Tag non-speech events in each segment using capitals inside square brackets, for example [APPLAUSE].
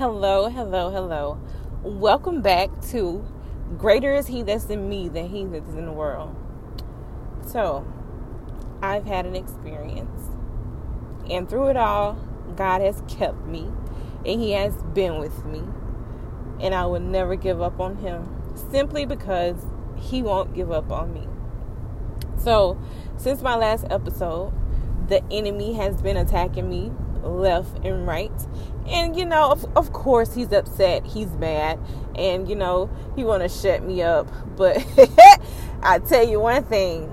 Hello, hello, hello. Welcome back to Greater is He that's in me than He that's in the world. So, I've had an experience, and through it all, God has kept me, and He has been with me, and I will never give up on Him simply because He won't give up on me. So, since my last episode, the enemy has been attacking me left and right. And you know, of, of course he's upset, he's mad, and you know, he want to shut me up. But [LAUGHS] I tell you one thing,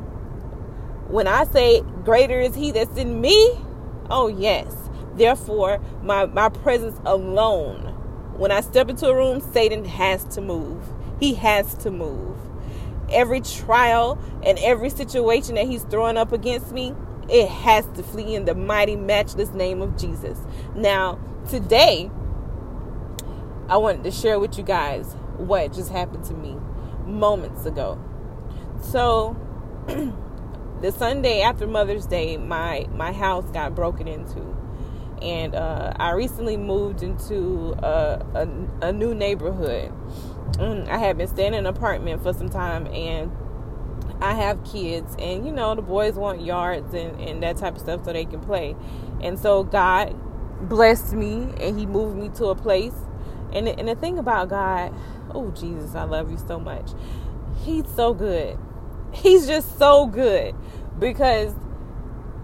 when I say greater is he that's in me, oh yes. Therefore, my my presence alone, when I step into a room, Satan has to move. He has to move. Every trial and every situation that he's throwing up against me, it has to flee in the mighty, matchless name of Jesus. Now, today, I wanted to share with you guys what just happened to me moments ago. So, [CLEARS THROAT] the Sunday after Mother's Day, my my house got broken into, and uh, I recently moved into a, a, a new neighborhood. Mm, I had been staying in an apartment for some time, and I have kids, and you know, the boys want yards and, and that type of stuff so they can play. And so God blessed me and He moved me to a place. And, and the thing about God, oh, Jesus, I love you so much. He's so good. He's just so good because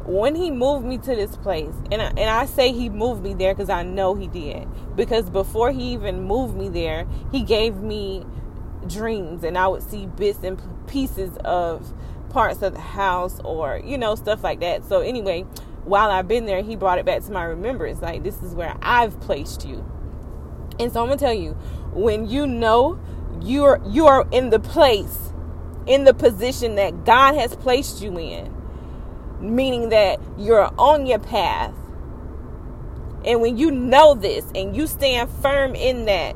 when he moved me to this place, and I, and I say he moved me there because I know he did. Because before he even moved me there, he gave me dreams and I would see bits and pieces of parts of the house or you know stuff like that. So anyway, while I've been there, he brought it back to my remembrance like this is where I've placed you. And so I'm to tell you, when you know you're you are in the place in the position that God has placed you in, meaning that you're on your path. And when you know this and you stand firm in that,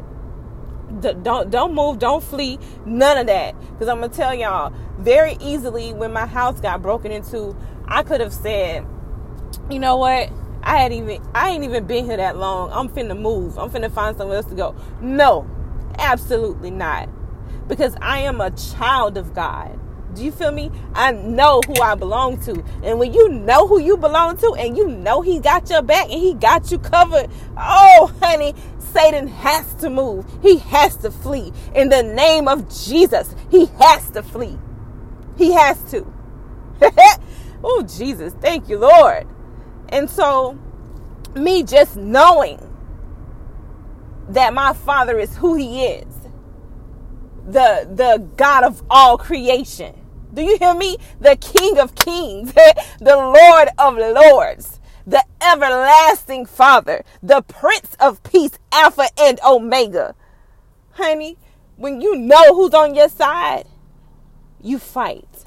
don't don't move, don't flee, none of that. Because I'm gonna tell y'all very easily when my house got broken into, I could have said, you know what? I had even I ain't even been here that long. I'm finna move. I'm finna find somewhere else to go. No, absolutely not. Because I am a child of God. Do you feel me? I know who I belong to. And when you know who you belong to and you know he got your back and he got you covered, oh honey, Satan has to move. He has to flee. In the name of Jesus, he has to flee. He has to. [LAUGHS] oh, Jesus. Thank you, Lord. And so, me just knowing that my Father is who He is, the, the God of all creation. Do you hear me? The King of Kings, [LAUGHS] the Lord of Lords the everlasting Father, the Prince of Peace, Alpha and Omega. Honey, when you know who's on your side, you fight.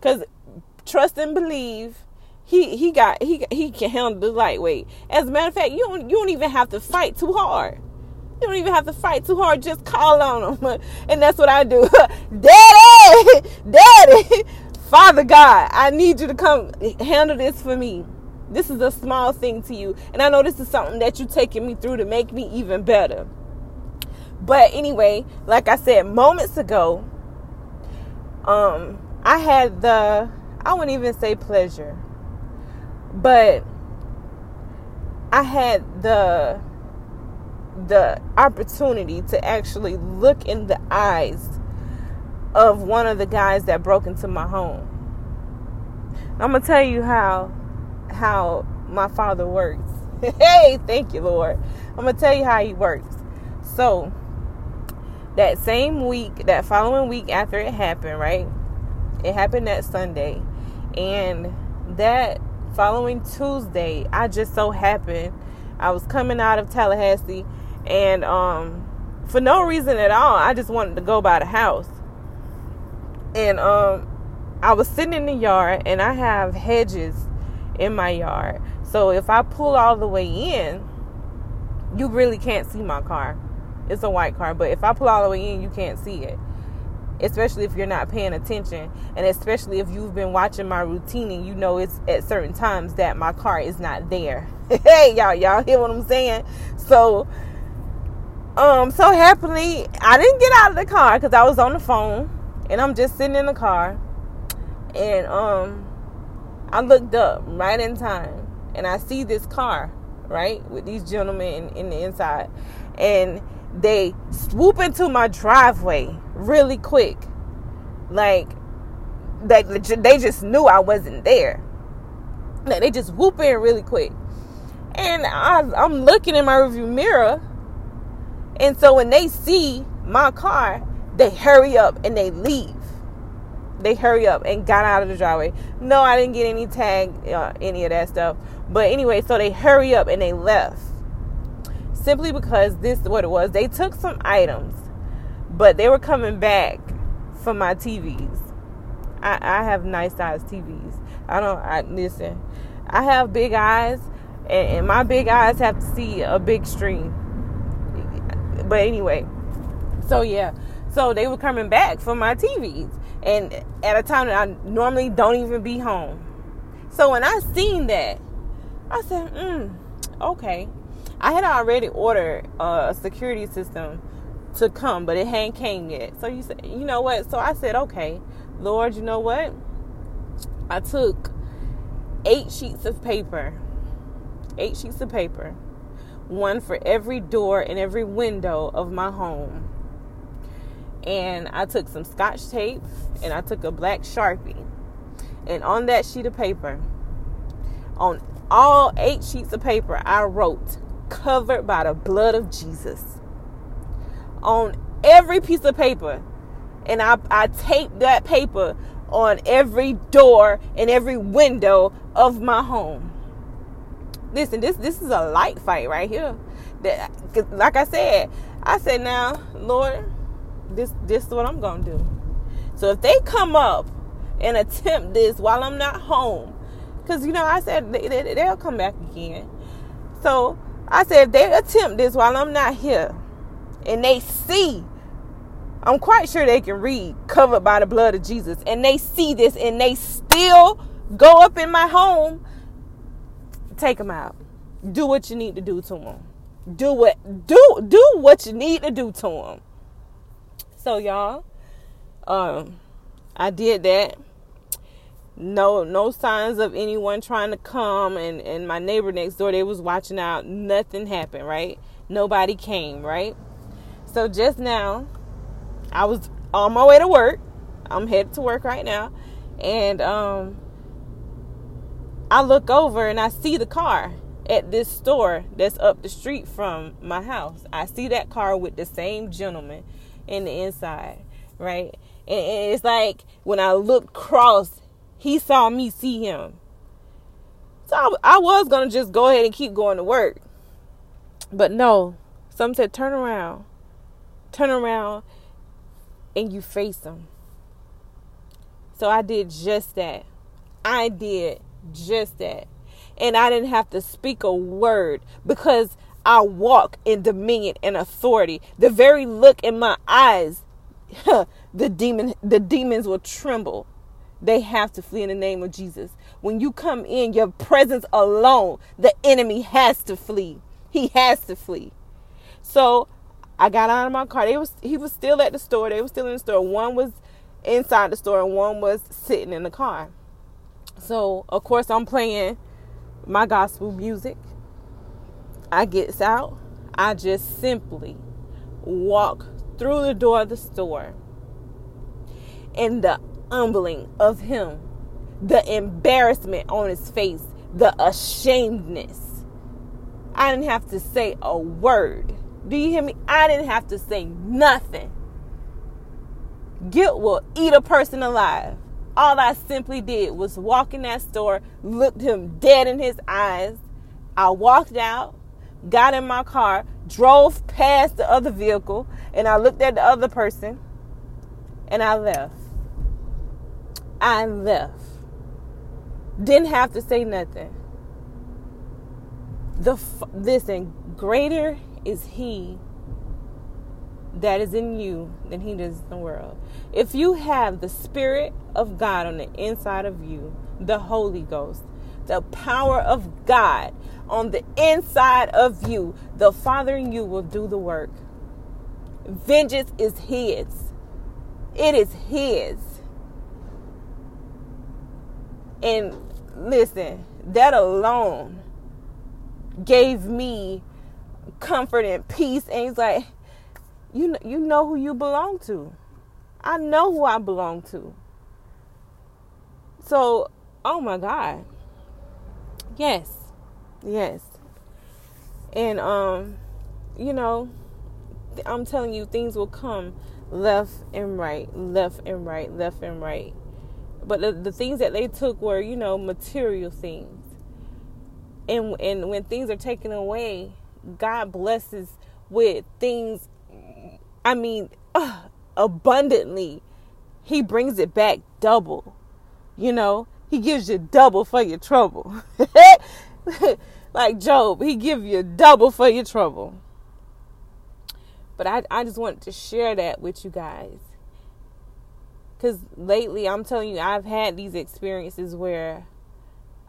Cause trust and believe, he he got he he can handle the lightweight. As a matter of fact, you don't you don't even have to fight too hard. You don't even have to fight too hard. Just call on him, [LAUGHS] and that's what I do. [LAUGHS] Daddy, [LAUGHS] Daddy, Father God, I need you to come handle this for me. This is a small thing to you. And I know this is something that you're taking me through to make me even better. But anyway, like I said moments ago, um, I had the, I wouldn't even say pleasure, but I had the, the opportunity to actually look in the eyes of one of the guys that broke into my home. I'm gonna tell you how how my father works. [LAUGHS] hey, thank you, Lord. I'm to tell you how he works. So, that same week, that following week after it happened, right? It happened that Sunday. And that following Tuesday, I just so happened I was coming out of Tallahassee and um for no reason at all, I just wanted to go by the house. And um I was sitting in the yard and I have hedges in my yard. So if I pull all the way in, you really can't see my car. It's a white car, but if I pull all the way in, you can't see it. Especially if you're not paying attention, and especially if you've been watching my routine and you know it's at certain times that my car is not there. [LAUGHS] hey, y'all, y'all hear what I'm saying? so, um, so happily, I didn't get out of the car because I was on the phone, and I'm just sitting in the car, and um, I looked up right in time, and I see this car right with these gentlemen in, in the inside, and they swoop into my driveway really quick, like they they just knew I wasn't there. Like they just whoop in really quick. And I, I'm looking in my review mirror. And so when they see my car, they hurry up and they leave. They hurry up and got out of the driveway. No, I didn't get any tag, uh, any of that stuff. But anyway, so they hurry up and they left. Simply because this is what it was. They took some items, but they were coming back for my TVs. I, I have nice sized TVs. I don't. I listen. I have big eyes, and, and my big eyes have to see a big stream. But anyway, so yeah, so they were coming back for my TVs, and at a time that I normally don't even be home. So when I seen that, I said, mm, okay. I had already ordered a security system to come, but it hadn't came yet. So you said, you know what? So I said, okay, Lord, you know what? I took eight sheets of paper, eight sheets of paper, one for every door and every window of my home. And I took some scotch tape and I took a black sharpie. And on that sheet of paper, on all eight sheets of paper, I wrote, covered by the blood of Jesus. On every piece of paper, and I, I taped that paper on every door and every window of my home. Listen, this this is a light fight right here. That, like I said, I said now, Lord, this this is what I'm gonna do. So if they come up and attempt this while I'm not home, because you know I said they, they, they'll come back again. So I said if they attempt this while I'm not here, and they see I'm quite sure they can read covered by the blood of Jesus and they see this and they still go up in my home. Take them out. Do what you need to do to them. Do what do do what you need to do to them. So y'all, um, I did that. No, no signs of anyone trying to come, and and my neighbor next door they was watching out. Nothing happened, right? Nobody came, right? So just now, I was on my way to work. I'm headed to work right now. And um, I look over and I see the car at this store that's up the street from my house. I see that car with the same gentleman in the inside, right? And it's like when I looked across, he saw me see him. So I, was to just go ahead and keep going to work. But no, some said, turn around. Turn around and you face them. So I did just that. I did just that. And I didn't have to speak a word because I walk in dominion and authority. The very look in my eyes, [LAUGHS] the demon the demons will tremble. They have to flee in the name of Jesus. When you come in, your presence alone, the enemy has to flee. He has to flee. So I got out of my car. They was he was still at the store. They were still in the store. One was inside the store and one was sitting in the car. So of course I'm playing my gospel music. I gets out. I just simply walk through the door of the store. And the humbling of him, the embarrassment on his face, the ashamedness. I didn't have to say a word. Do you hear me? I didn't have to say nothing. Guilt will eat a person alive. All I simply did was walk in that store, looked him dead in his eyes. I walked out, got in my car, drove past the other vehicle, and I looked at the other person and I left. I left. Didn't have to say nothing. The listen, greater is he that is in you than he is in the world. If you have the Spirit of God on the inside of you, the Holy Ghost, the power of God on the inside of you, the Father in you will do the work. Vengeance is His. It is His. And listen, that alone gave me comfort and peace. And he's like, you you know who you belong to. I know who I belong to. So, oh my God. Yes. Yes. And um, you know, I'm telling you things will come left and right, left and right, left and right. But the, the things that they took were, you know, material things. And and when things are taken away, God blesses with things I mean, abundantly. He brings it back double. You know, he gives you double for your trouble. [LAUGHS] like Job, he gives you double for your trouble. But I, I just wanted to share that with you guys. Because lately, I'm telling you, I've had these experiences where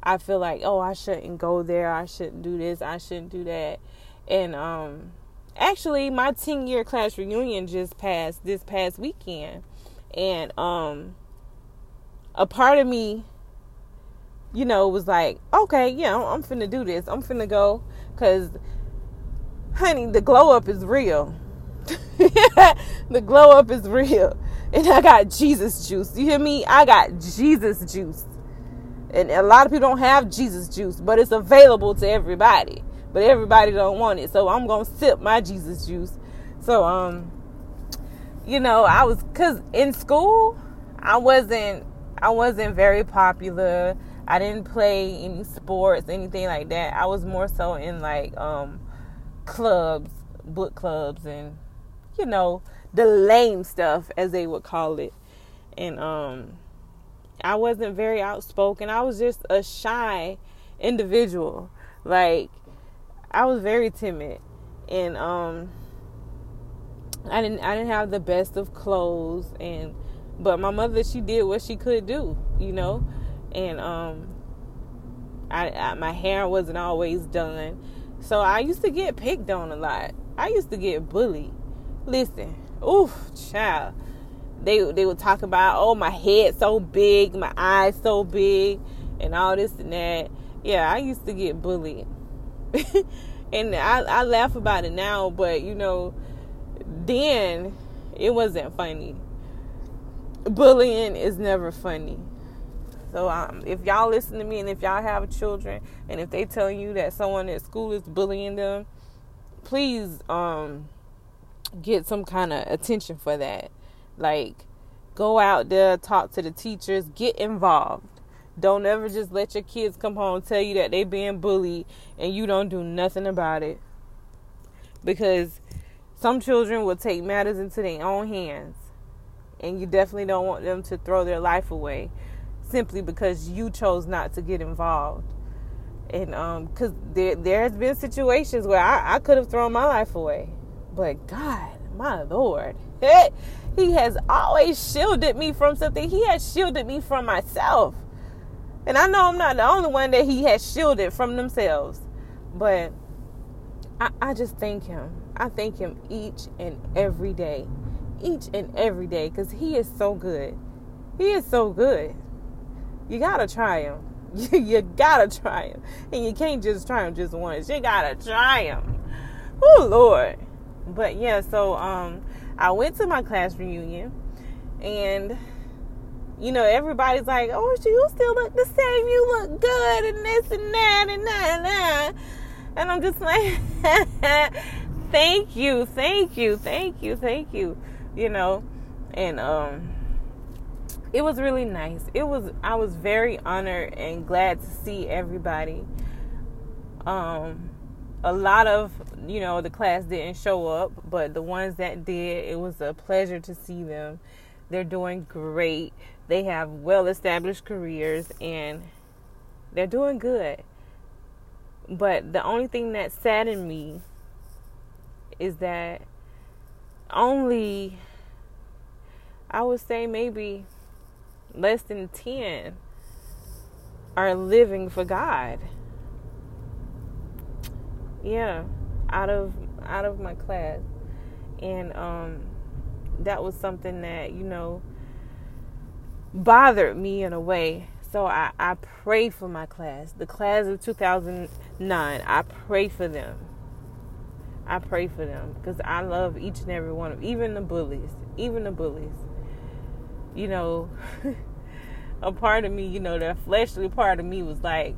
I feel like, oh, I shouldn't go there. I shouldn't do this. I shouldn't do that. And um, actually, my 10 year class reunion just passed this past weekend. And um, a part of me, you know, was like, okay, yeah, I'm finna do this. I'm finna go. Because, honey, the glow up is real. [LAUGHS] the glow up is real. And I got Jesus juice. You hear me? I got Jesus juice. And a lot of people don't have Jesus juice, but it's available to everybody. But everybody don't want it. So I'm going to sip my Jesus juice. So um you know, I was cuz in school I wasn't I wasn't very popular. I didn't play any sports, anything like that. I was more so in like um clubs, book clubs and you know, the lame stuff as they would call it. And um I wasn't very outspoken. I was just a shy individual. Like I was very timid. And um I didn't I didn't have the best of clothes and but my mother she did what she could do, you know. And um I, I my hair wasn't always done. So I used to get picked on a lot. I used to get bullied Listen, oof, child. They they would talk about, oh, my head so big, my eyes so big, and all this and that. Yeah, I used to get bullied, [LAUGHS] and I I laugh about it now, but you know, then it wasn't funny. Bullying is never funny. So um, if y'all listen to me and if y'all have children and if they tell you that someone at school is bullying them, please um get some kind of attention for that. Like, go out there, talk to the teachers, get involved. Don't ever just let your kids come home tell you that they being bullied and you don't do nothing about it. Because some children will take matters into their own hands. And you definitely don't want them to throw their life away simply because you chose not to get involved. And um, cause there there has been situations where I, I could have thrown my life away but God, my Lord, He has always shielded me from something. He has shielded me from myself. And I know I'm not the only one that He has shielded from themselves. But I, I just thank Him. I thank Him each and every day. Each and every day. Because He is so good. He is so good. You gotta try Him. [LAUGHS] you gotta try Him. And you can't just try Him just once. You gotta try Him. Oh, Lord but yeah, so um, I went to my class reunion, and you know everybody's like, "Oh, you still look the same. You look good, and this and that and that and that." And I'm just like, [LAUGHS] "Thank you, thank you, thank you, thank you," you know, and um. It was really nice. It was I was very honored and glad to see everybody. Um a lot of you know the class didn't show up but the ones that did it was a pleasure to see them. They're doing great. They have well established careers and they're doing good. But the only thing that saddened me is that only i would say maybe less than 10 are living for god yeah out of out of my class, and um, that was something that you know bothered me in a way. So I, I pray for my class, the class of 2009. I pray for them. I pray for them because I love each and every one of them, even the bullies, even the bullies. You know, [LAUGHS] a part of me, you know, that fleshly part of me was like,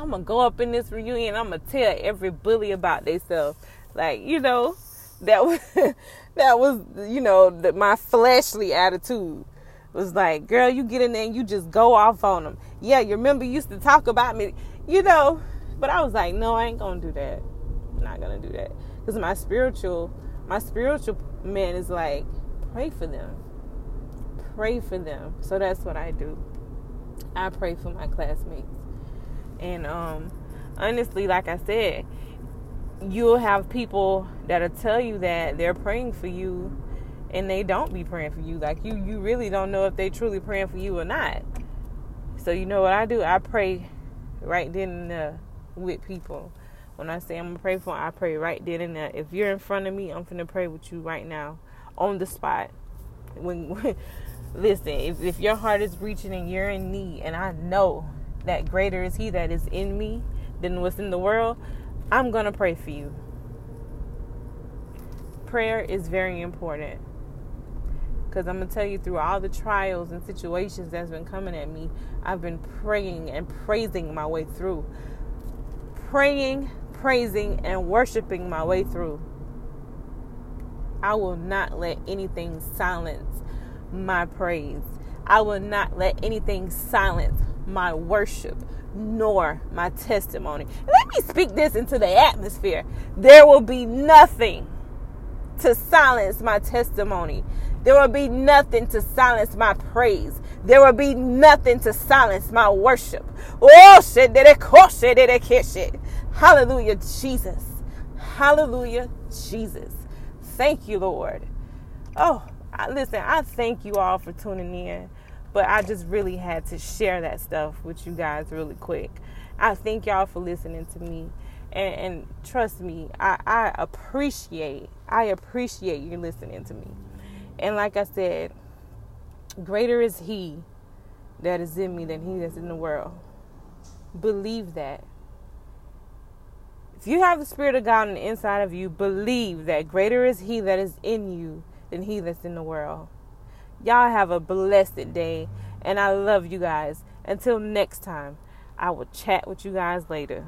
I'm gonna go up in this reunion. I'm gonna tell every bully about themselves. Like, you know, that was [LAUGHS] that was you know the, my fleshly attitude was like, girl, you get in there and you just go off on them. Yeah, you remember you used to talk about me, you know. But I was like, no, I ain't gonna do that. I'm not gonna do that because my spiritual, my spiritual man is like, pray for them, pray for them. So that's what I do. I pray for my classmates, and um, honestly, like I said, you'll have people that'll tell you that they're praying for you and they don't be praying for you. Like you you really don't know if they truly praying for you or not. So you know what I do? I pray right then and there with people. When I say I'm gonna pray for them, I pray right then and there. If you're in front of me, I'm gonna pray with you right now on the spot. When, when [LAUGHS] listen, if, if your heart is reaching and you're in need, and I know that greater is He that is in me than what's in the world, I'm gonna pray for you. Prayer is very important because I'm going to tell you through all the trials and situations that's been coming at me, I've been praying and praising my way through. Praying, praising, and worshiping my way through. I will not let anything silence my praise. I will not let anything silence my worship nor my testimony. Let me speak this into the atmosphere. There will be nothing to silence my testimony. There will be nothing to silence my praise. There will be nothing to silence my worship. Oh, shit, did it cushion? Hallelujah, Jesus. Hallelujah, Jesus. Thank you, Lord. Oh, I, listen, I thank you all for tuning in, but I just really had to share that stuff with you guys really quick. I thank y'all for listening to me. And, and trust me, I, I appreciate, I appreciate you listening to me. And like I said, greater is He that is in me than He that's in the world. Believe that. If you have the Spirit of God on the inside of you, believe that greater is He that is in you than He that's in the world. Y'all have a blessed day, and I love you guys. Until next time, I will chat with you guys later.